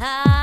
I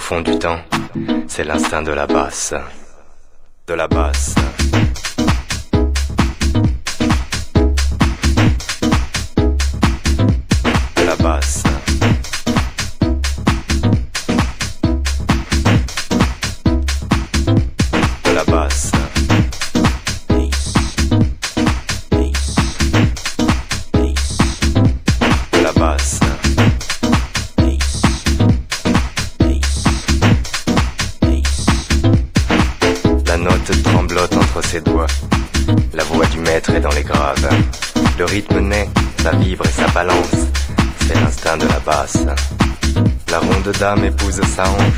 Au fond du temps, c'est l'instinct de la basse. De la basse. aún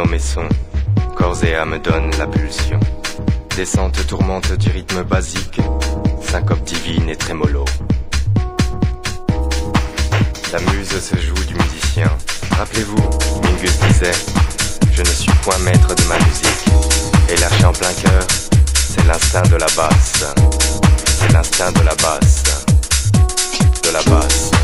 hommes et sons, corps et âme donnent la pulsion. Descente tourmente du rythme basique, syncope divine et trémolo. La muse se joue du musicien. Rappelez-vous, Mingus disait Je ne suis point maître de ma musique. Et lâché en plein cœur, c'est l'instinct de la basse. C'est l'instinct de la basse. De la basse.